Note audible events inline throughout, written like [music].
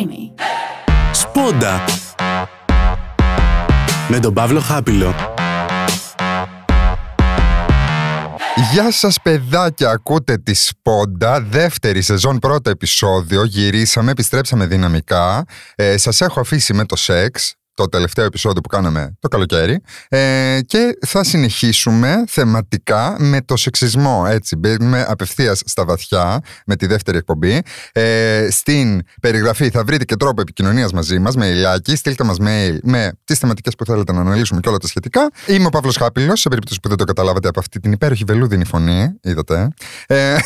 Creamy. Σπόντα. Με τον Παύλο Χάπιλο. Γεια σας παιδάκια, ακούτε τη Σπόντα, δεύτερη σεζόν, πρώτο επεισόδιο, γυρίσαμε, επιστρέψαμε δυναμικά, ε, σας έχω αφήσει με το σεξ, το τελευταίο επεισόδιο που κάναμε το καλοκαίρι ε, και θα συνεχίσουμε θεματικά με το σεξισμό. Έτσι, μπαίνουμε απευθείας στα βαθιά με τη δεύτερη εκπομπή. Ε, στην περιγραφή θα βρείτε και τρόπο επικοινωνίας μαζί μας με ηλιάκι. Στείλτε μας mail με τις θεματικές που θέλετε να αναλύσουμε και όλα τα σχετικά. Είμαι ο Παύλος Χάπηλος, σε περίπτωση που δεν το καταλάβατε από αυτή την υπέροχη βελούδινη φωνή. Είδατε. Ε,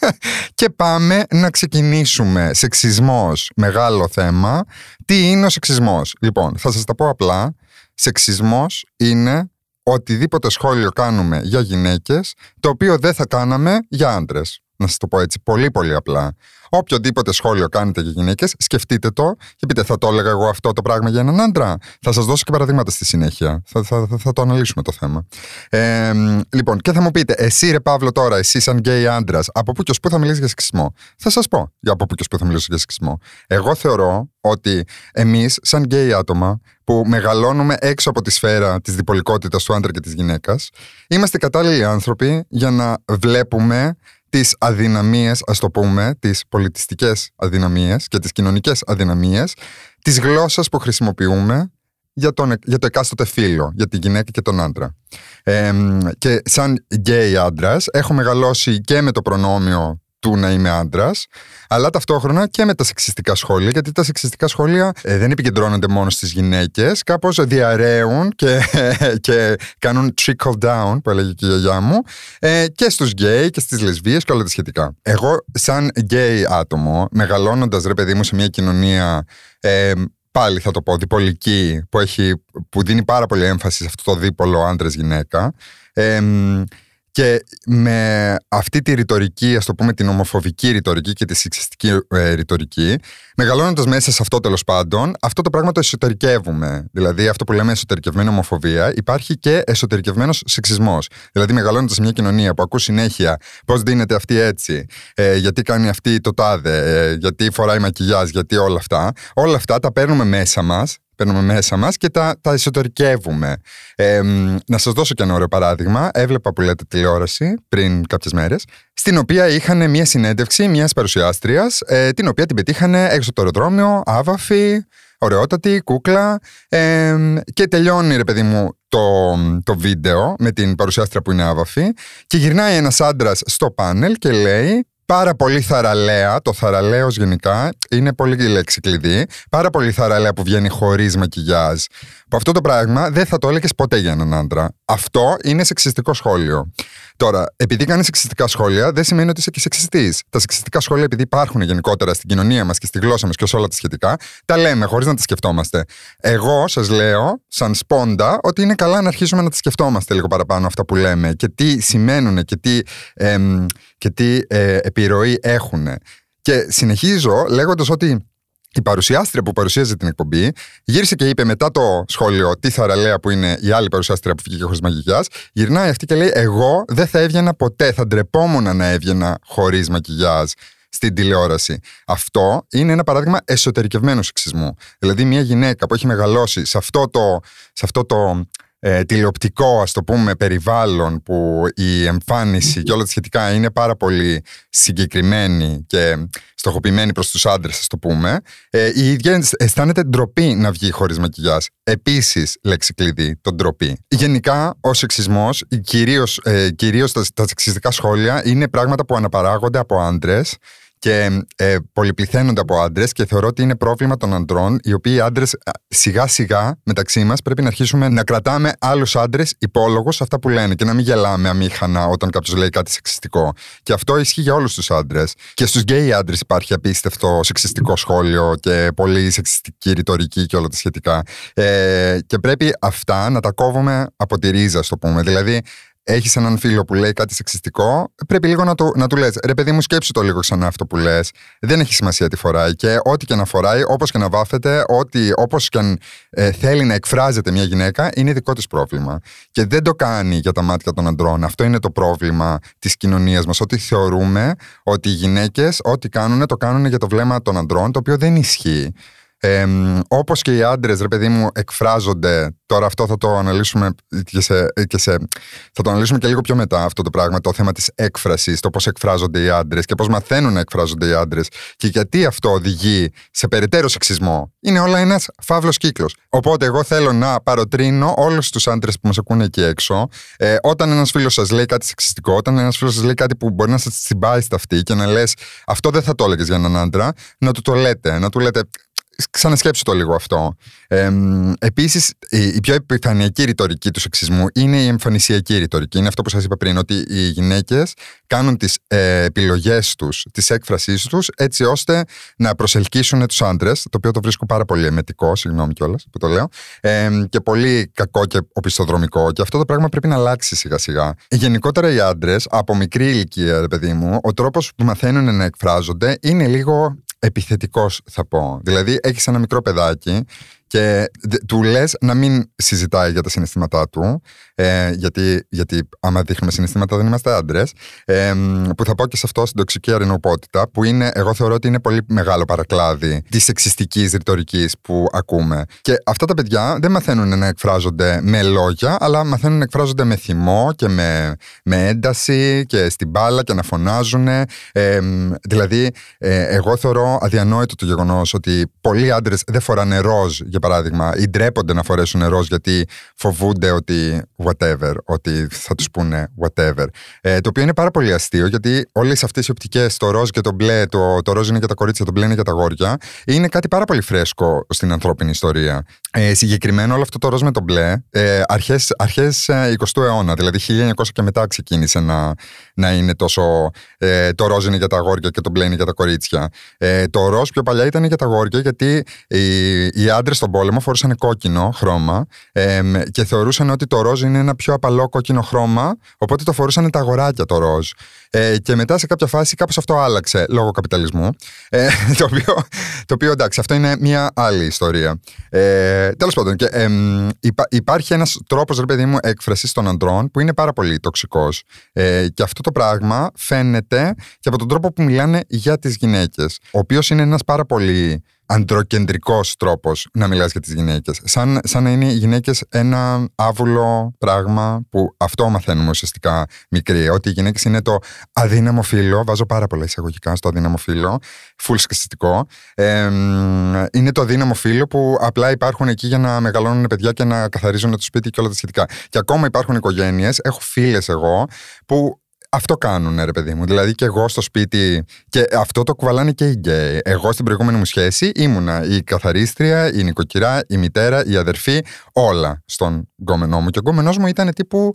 [laughs] και πάμε να ξεκινήσουμε. Σεξισμός, μεγάλο θέμα. Τι είναι ο σεξισμός; Λοιπόν, θα σας τα πω απλά. Σεξισμός είναι οτιδήποτε σχόλιο κάνουμε για γυναίκες, το οποίο δεν θα κάναμε για άντρες. Να σας το πω έτσι, πολύ πολύ απλά. Οποιοδήποτε σχόλιο κάνετε για γυναίκες, σκεφτείτε το και πείτε, θα το έλεγα εγώ αυτό το πράγμα για έναν άντρα. Θα σας δώσω και παραδείγματα στη συνέχεια. Θα, θα, θα, θα το αναλύσουμε το θέμα. Ε, λοιπόν, και θα μου πείτε, εσύ ρε Παύλο τώρα, εσύ σαν γκέι άντρας, από πού και ως πού θα μιλήσεις για σεξισμό; Θα σας πω για από πού και ως πού θα μιλήσω για σεξισμό. Εγώ θεωρώ ότι εμείς, σαν γκέι άτομα, που μεγαλώνουμε έξω από τη σφαίρα της διπολικότητας του άντρα και της γυναίκας, είμαστε κατάλληλοι άνθρωποι για να βλέπουμε τις αδυναμίες, ας το πούμε, τις πολιτιστικές αδυναμίες και τις κοινωνικές αδυναμίες της γλώσσας που χρησιμοποιούμε για, τον, για το εκάστοτε φύλλο, για τη γυναίκα και τον άντρα. και σαν γκέι άντρας έχω μεγαλώσει και με το προνόμιο του να είμαι άντρας, αλλά ταυτόχρονα και με τα σεξιστικά σχόλια, γιατί τα σεξιστικά σχόλια ε, δεν επικεντρώνονται μόνο στις γυναίκες, κάπως διαραίουν και, [laughs] και κάνουν trickle down, που έλεγε και η γιαγιά μου, ε, και στους γκέι και στις λεσβίες και όλα τα σχετικά. Εγώ, σαν γκέι άτομο, μεγαλώνοντας ρε παιδί μου σε μια κοινωνία. Ε, πάλι θα το πω, διπολική, που, έχει, που δίνει πάρα πολύ έμφαση σε αυτό το δίπολο άντρα-γυναίκα. Ε, και με αυτή τη ρητορική, ας το πούμε την ομοφοβική ρητορική και τη σεξιστική ε, ρητορική, μεγαλώνοντας μέσα σε αυτό τέλος πάντων, αυτό το πράγμα το εσωτερικεύουμε. Δηλαδή, αυτό που λέμε εσωτερικευμένη ομοφοβία, υπάρχει και εσωτερικευμένος σεξισμός. Δηλαδή, μεγαλώνοντας μια κοινωνία που ακούς συνέχεια πώς δίνεται αυτή έτσι, ε, γιατί κάνει αυτή το τάδε, ε, γιατί φοράει μακιγιάζ, γιατί όλα αυτά. Όλα αυτά τα παίρνουμε μέσα μας παίρνουμε μέσα μας και τα, τα εσωτερικεύουμε. Ε, να σας δώσω και ένα ωραίο παράδειγμα. Έβλεπα που λέτε τηλεόραση πριν κάποιες μέρες, στην οποία είχαν μια συνέντευξη μιας παρουσιάστριας, ε, την οποία την πετύχανε έξω από το αεροδρόμιο, άβαφη, ωραιότατη, κούκλα ε, και τελειώνει ρε παιδί μου το, το βίντεο με την παρουσιάστρια που είναι άβαφη και γυρνάει ένας άντρας στο πάνελ και λέει πάρα πολύ θαραλέα, το θαραλέος γενικά είναι πολύ λέξη κλειδί. Πάρα πολύ θαραλέα που βγαίνει χωρίς μακιγιάζ. Που αυτό το πράγμα δεν θα το έλεγες ποτέ για έναν άντρα. Αυτό είναι σεξιστικό σχόλιο. Τώρα, επειδή κάνεις σεξιστικά σχόλια, δεν σημαίνει ότι είσαι και σεξιστής. Τα σεξιστικά σχόλια, επειδή υπάρχουν γενικότερα στην κοινωνία μας και στη γλώσσα μας και σε όλα τα σχετικά, τα λέμε χωρίς να τα σκεφτόμαστε. Εγώ σας λέω, σαν σπόντα, ότι είναι καλά να αρχίσουμε να τα σκεφτόμαστε λίγο παραπάνω αυτά που λέμε και τι σημαίνουν και τι, και τι ε, επιρροή έχουν. Και συνεχίζω λέγοντας ότι η παρουσιάστρια που παρουσίαζε την εκπομπή γύρισε και είπε μετά το σχόλιο τι θαραλέα που είναι η άλλη παρουσιάστρια που βγήκε χωρίς μακιγιάζ. Γυρνάει αυτή και λέει: Εγώ δεν θα έβγαινα ποτέ, θα ντρεπόμουν να έβγαινα χωρίς μακιγιάζ στην τηλεόραση. Αυτό είναι ένα παράδειγμα εσωτερικευμένου σεξισμού. Δηλαδή, μια γυναίκα που έχει μεγαλώσει σε αυτό το, σε αυτό το ε, τηλεοπτικό ας το πούμε περιβάλλον που η εμφάνιση και όλα τα σχετικά είναι πάρα πολύ συγκεκριμένη και στοχοποιημένη προς τους άντρες ας το πούμε ε, η ίδια αισθάνεται ντροπή να βγει χωρίς μακιγιάς. Επίσης λέξη κλειδί το ντροπή. Γενικά ο σεξισμός κυρίως, ε, κυρίως τα, τα σεξιστικά σχόλια είναι πράγματα που αναπαράγονται από άντρες και ε, πολυπληθαίνονται από άντρες και θεωρώ ότι είναι πρόβλημα των αντρών, οι οποίοι άντρες σιγά σιγά μεταξύ μας πρέπει να αρχίσουμε να κρατάμε άλλους άντρες υπόλογου σε αυτά που λένε και να μην γελάμε αμήχανα όταν κάποιος λέει κάτι σεξιστικό. Και αυτό ισχύει για όλους τους άντρες. Και στους γκέι άντρες υπάρχει απίστευτο σεξιστικό σχόλιο και πολύ σεξιστική ρητορική και όλα τα σχετικά. Ε, και πρέπει αυτά να τα κόβουμε από τη ρίζα, ας το πούμε. Δηλαδή, έχεις έναν φίλο που λέει κάτι σεξιστικό, πρέπει λίγο να, το, να του λες: Ρε, παιδί μου, σκέψου το λίγο ξανά αυτό που λες. Δεν έχει σημασία τι φοράει. Και ό,τι και να φοράει, όπως και να βάφεται, όπως και αν ε, θέλει να εκφράζεται μια γυναίκα, είναι δικό της πρόβλημα. Και δεν το κάνει για τα μάτια των αντρών. Αυτό είναι το πρόβλημα της κοινωνίας μας. Ότι θεωρούμε ότι οι γυναίκες, ό,τι κάνουν, το κάνουν για το βλέμμα των αντρών, το οποίο δεν ισχύει. Ε, Όπως και οι άντρες, ρε παιδί μου, εκφράζονται. Τώρα αυτό θα το αναλύσουμε και σε, και σε, θα το αναλύσουμε και λίγο πιο μετά αυτό το πράγμα. Το θέμα της έκφρασης, το πώς εκφράζονται οι άντρες και πώς μαθαίνουν να εκφράζονται οι άντρες και γιατί αυτό οδηγεί σε περαιτέρω σεξισμό. Είναι όλα ένας φαύλος κύκλος. Οπότε, εγώ θέλω να παροτρύνω όλους τους άντρες που μας ακούνε εκεί έξω, ε, όταν ένας φίλος σας λέει κάτι σεξιστικό, όταν ένας φίλος σας λέει κάτι που μπορεί να σας τσιμπάει στα αυτή και να λες αυτό δεν θα το έλεγες για έναν άντρα, να του το λέτε. Να του λέτε ξανασκέψου το λίγο αυτό. Ε, Επίσης, η, πιο επιφανειακή ρητορική του σεξισμού είναι η εμφανισιακή ρητορική. Είναι αυτό που σας είπα πριν, ότι οι γυναίκες κάνουν τις ε, επιλογές τους, τι έκφρασής τους, έτσι ώστε να προσελκύσουν τους άντρες, το οποίο το βρίσκω πάρα πολύ εμετικό, συγγνώμη κιόλας που το λέω, ε, και πολύ κακό και οπισθοδρομικό. Και αυτό το πράγμα πρέπει να αλλάξει σιγά-σιγά. Γενικότερα οι άντρες, από μικρή ηλικία, παιδί μου, ο τρόπος που μαθαίνουν να εκφράζονται είναι λίγο επιθετικός θα πω. Δηλαδή έχεις ένα μικρό παιδάκι και του λες να μην συζητάει για τα συναισθήματά του, ε, γιατί, γιατί άμα δείχνουμε συναισθήματα δεν είμαστε άντρες. Ε, που θα πω και σε αυτό στην τοξική αρενοπότητα, που είναι, εγώ θεωρώ ότι είναι πολύ μεγάλο παρακλάδι της σεξιστικής ρητορικής που ακούμε. Και αυτά τα παιδιά δεν μαθαίνουν να εκφράζονται με λόγια, αλλά μαθαίνουν να εκφράζονται με θυμό και με, με ένταση και στην μπάλα και να φωνάζουν. Ε, δηλαδή, ε, εγώ θεωρώ αδιανόητο το γεγονός ότι πολλοί άντρες δεν φοράνε ροζ για παράδειγμα, ή ντρέπονται να φορέσουν νερό γιατί φοβούνται ότι whatever, ότι θα τους πούνε whatever. Ε, το οποίο είναι πάρα πολύ αστείο γιατί όλες αυτές οι οπτικές, το ροζ και το μπλε, το, το ροζ είναι για τα κορίτσια, το μπλε είναι για τα γόρια, είναι κάτι πάρα πολύ φρέσκο στην ανθρώπινη ιστορία. Ε, συγκεκριμένο όλο αυτό το ροζ με το μπλε, ε, αρχές, αρχές 20ου ε, αιώνα, δηλαδή 1900 και μετά ξεκίνησε να, να είναι τόσο. Ε, το ροζ είναι για τα αγόρια και το μπλε είναι για τα κορίτσια. Ε, το ροζ πιο παλιά ήταν για τα αγόρια γιατί οι, οι άντρες στον πόλεμο φορούσαν κόκκινο χρώμα ε, και θεωρούσαν ότι το ροζ είναι ένα πιο απαλό κόκκινο χρώμα, οπότε το φορούσαν τα αγοράκια το ροζ. Ε, και μετά σε κάποια φάση κάπως αυτό άλλαξε λόγω καπιταλισμού. Ε, [laughs] το, οποίο, το οποίο εντάξει, αυτό είναι μια άλλη ιστορία. Ε, Τέλος πάντων, και, ε, υπά, υπάρχει ένας τρόπος, ρε παιδί μου, έκφρασης των αντρών που είναι πάρα πολύ τοξικός. Ε, και αυτό το πράγμα φαίνεται και από τον τρόπο που μιλάνε για τις γυναίκες. Ο οποίος είναι ένας πάρα πολύ αντροκεντρικός τρόπος να μιλάς για τις γυναίκες. Σαν, σαν να είναι οι γυναίκες ένα άβουλο πράγμα που αυτό μαθαίνουμε ουσιαστικά μικρή. Ότι οι γυναίκες είναι το αδύναμο φύλλο. Βάζω πάρα πολλά εισαγωγικά στο αδύναμο φύλλο. Φουλ σκαστικό. Ε, είναι το αδύναμο φύλλο που απλά υπάρχουν εκεί για να μεγαλώνουν παιδιά και να καθαρίζουν το σπίτι και όλα τα σχετικά. Και ακόμα υπάρχουν οικογένειες, έχω φίλες εγώ, που αυτό κάνουν, ρε παιδί μου. Δηλαδή και εγώ στο σπίτι. Και αυτό το κουβαλάνε και οι γκέι. Εγώ στην προηγούμενη μου σχέση ήμουνα η καθαρίστρια, η νοικοκυρά, η μητέρα, η αδερφή, όλα στον γκόμενό μου. Και ο γκόμενός μου ήταν τύπου.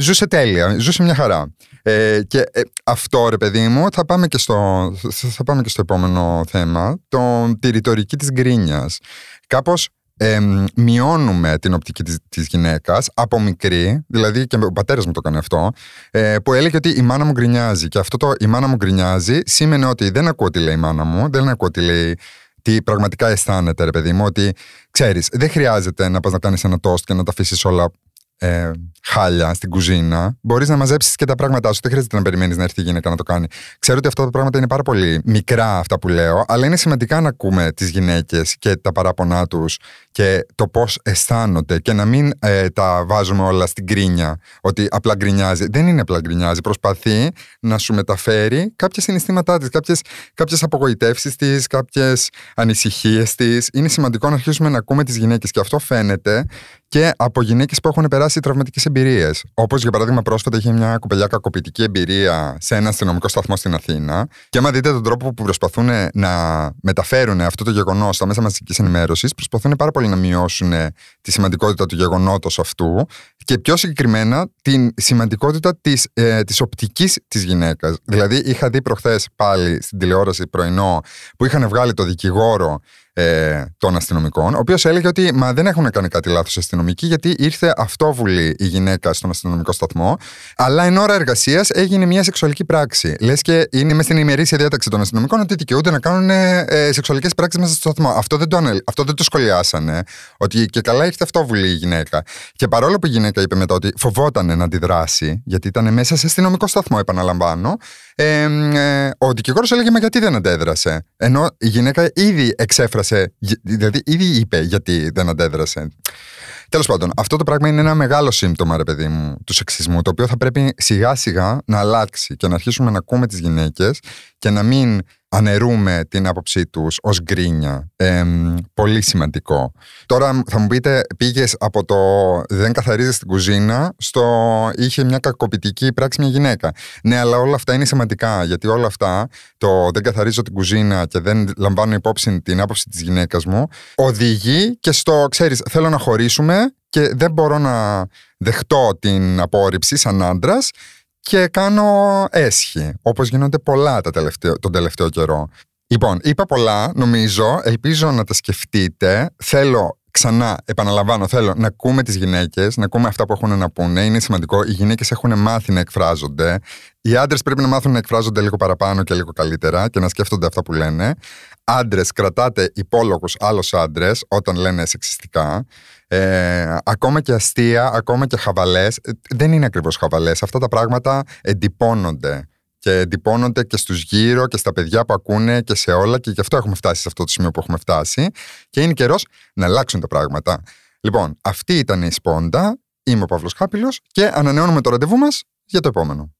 Ζούσε τέλεια, ζούσε μια χαρά. Ε, και ε, αυτό ρε παιδί μου θα πάμε και στο, θα πάμε και στο επόμενο θέμα, το, τη ρητορική της γκρίνιας. Κάπως ε, μειώνουμε την οπτική της, της γυναίκας από μικρή, δηλαδή και ο πατέρας μου το έκανε αυτό, ε, που έλεγε ότι η μάνα μου γκρινιάζει. Και αυτό το η μάνα μου γκρινιάζει σήμαινε ότι δεν ακούω τι λέει η μάνα μου, δεν ακούω τι λέει τι πραγματικά αισθάνεται, ρε παιδί μου, ότι ξέρεις, δεν χρειάζεται να πας να κάνεις ένα τόστ και να τα αφήσεις όλα ε, χάλια στην κουζίνα, μπορείς να μαζέψεις και τα πράγματά σου. Δεν χρειάζεται να περιμένεις να έρθει η γυναίκα να το κάνει. Ξέρω ότι αυτά τα πράγματα είναι πάρα πολύ μικρά αυτά που λέω, αλλά είναι σημαντικά να ακούμε τις γυναίκες και τα παράπονά τους και το πώς αισθάνονται και να μην ε, τα βάζουμε όλα στην κρίνια. Ότι απλά γκρινιάζει. Δεν είναι απλά γκρινιάζει. Προσπαθεί να σου μεταφέρει κάποια συναισθήματά της, κάποιες απογοητεύσεις της, κάποιες ανησυχίες της. Είναι σημαντικό να αρχίσουμε να ακούμε τις γυναίκες και αυτό φαίνεται και από γυναίκες που έχουν περάσει τραυματικές εμπειρίες. Όπως για παράδειγμα, πρόσφατα είχε μια κοπελιά κακοποιητική εμπειρία σε ένα αστυνομικό σταθμό στην Αθήνα. Και άμα δείτε τον τρόπο που προσπαθούν να μεταφέρουν αυτό το γεγονός στα μέσα μαζικής ενημέρωσης, προσπαθούν πάρα πολύ να μειώσουν τη σημαντικότητα του γεγονότος αυτού και πιο συγκεκριμένα την σημαντικότητα της, ε, της οπτικής της γυναίκας. Δηλαδή είχα δει προχθές πάλι στην τηλεόραση πρωινό που είχαν βγάλει το δικηγόρο ε, των αστυνομικών, ο οποίος έλεγε ότι μα δεν έχουν κάνει κάτι λάθος οι αστυνομικοί, γιατί ήρθε αυτόβουλη η γυναίκα στον αστυνομικό σταθμό, αλλά εν ώρα εργασίας έγινε μια σεξουαλική πράξη. Λες και είναι μέσα στην ημερήσια διάταξη των αστυνομικών ότι δικαιούνται να κάνουν ε, σεξουαλικές πράξεις μέσα στο σταθμό. Αυτό δεν, το αυτό δεν το σχολιάσανε. Ότι και καλά ήρθε αυτόβουλη η γυναίκα. Και παρόλο που η γυναίκα είπε μετά ότι φοβόταν να αντιδράσει, γιατί ήταν μέσα σε αστυνομικό σταθμό, επαναλαμβάνω, ε, ε, ο δικηγόρος έλεγε Μα γιατί δεν αντέδρασε; Ενώ η γυναίκα ήδη εξέφρασε, δηλαδή ήδη είπε γιατί δεν αντέδρασε. Τέλος πάντων, αυτό το πράγμα είναι ένα μεγάλο σύμπτωμα, ρε παιδί μου, του σεξισμού, το οποίο θα πρέπει σιγά σιγά να αλλάξει και να αρχίσουμε να ακούμε τις γυναίκες και να μην αναιρούμε την άποψή τους ως γκρίνια. πολύ σημαντικό. Τώρα θα μου πείτε, πήγες από το δεν καθαρίζεις την κουζίνα στο είχε μια κακοποιητική πράξη μια γυναίκα. Ναι, αλλά όλα αυτά είναι σημαντικά, γιατί όλα αυτά, το δεν καθαρίζω την κουζίνα και δεν λαμβάνω υπόψη την άποψη της γυναίκας μου, οδηγεί και στο, ξέρεις, θέλω να χωρίσουμε και δεν μπορώ να δεχτώ την απόρριψη σαν άντρας και κάνω έσχη, όπως γίνονται πολλά τα τελευταίο, τον τελευταίο καιρό. Λοιπόν, είπα πολλά, νομίζω, ελπίζω να τα σκεφτείτε. Θέλω ξανά, επαναλαμβάνω, θέλω να ακούμε τις γυναίκες, να ακούμε αυτά που έχουν να πούνε. Είναι σημαντικό. Οι γυναίκες έχουν μάθει να εκφράζονται. Οι άντρες πρέπει να μάθουν να εκφράζονται λίγο παραπάνω και λίγο καλύτερα και να σκέφτονται αυτά που λένε. Άντρες, κρατάτε υπόλογους άλλους άντρες όταν λένε σεξιστικά. Ε, ακόμα και αστεία, ακόμα και χαβαλές. Ε, δεν είναι ακριβώς χαβαλές. Αυτά τα πράγματα εντυπώνονται και εντυπώνονται και στους γύρω και στα παιδιά που ακούνε και σε όλα και γι' αυτό έχουμε φτάσει σε αυτό το σημείο που έχουμε φτάσει και είναι καιρός να αλλάξουν τα πράγματα. Λοιπόν, αυτή ήταν η Σπόντα, είμαι ο Παύλος Χάπηλος και ανανεώνουμε το ραντεβού μας για το επόμενο.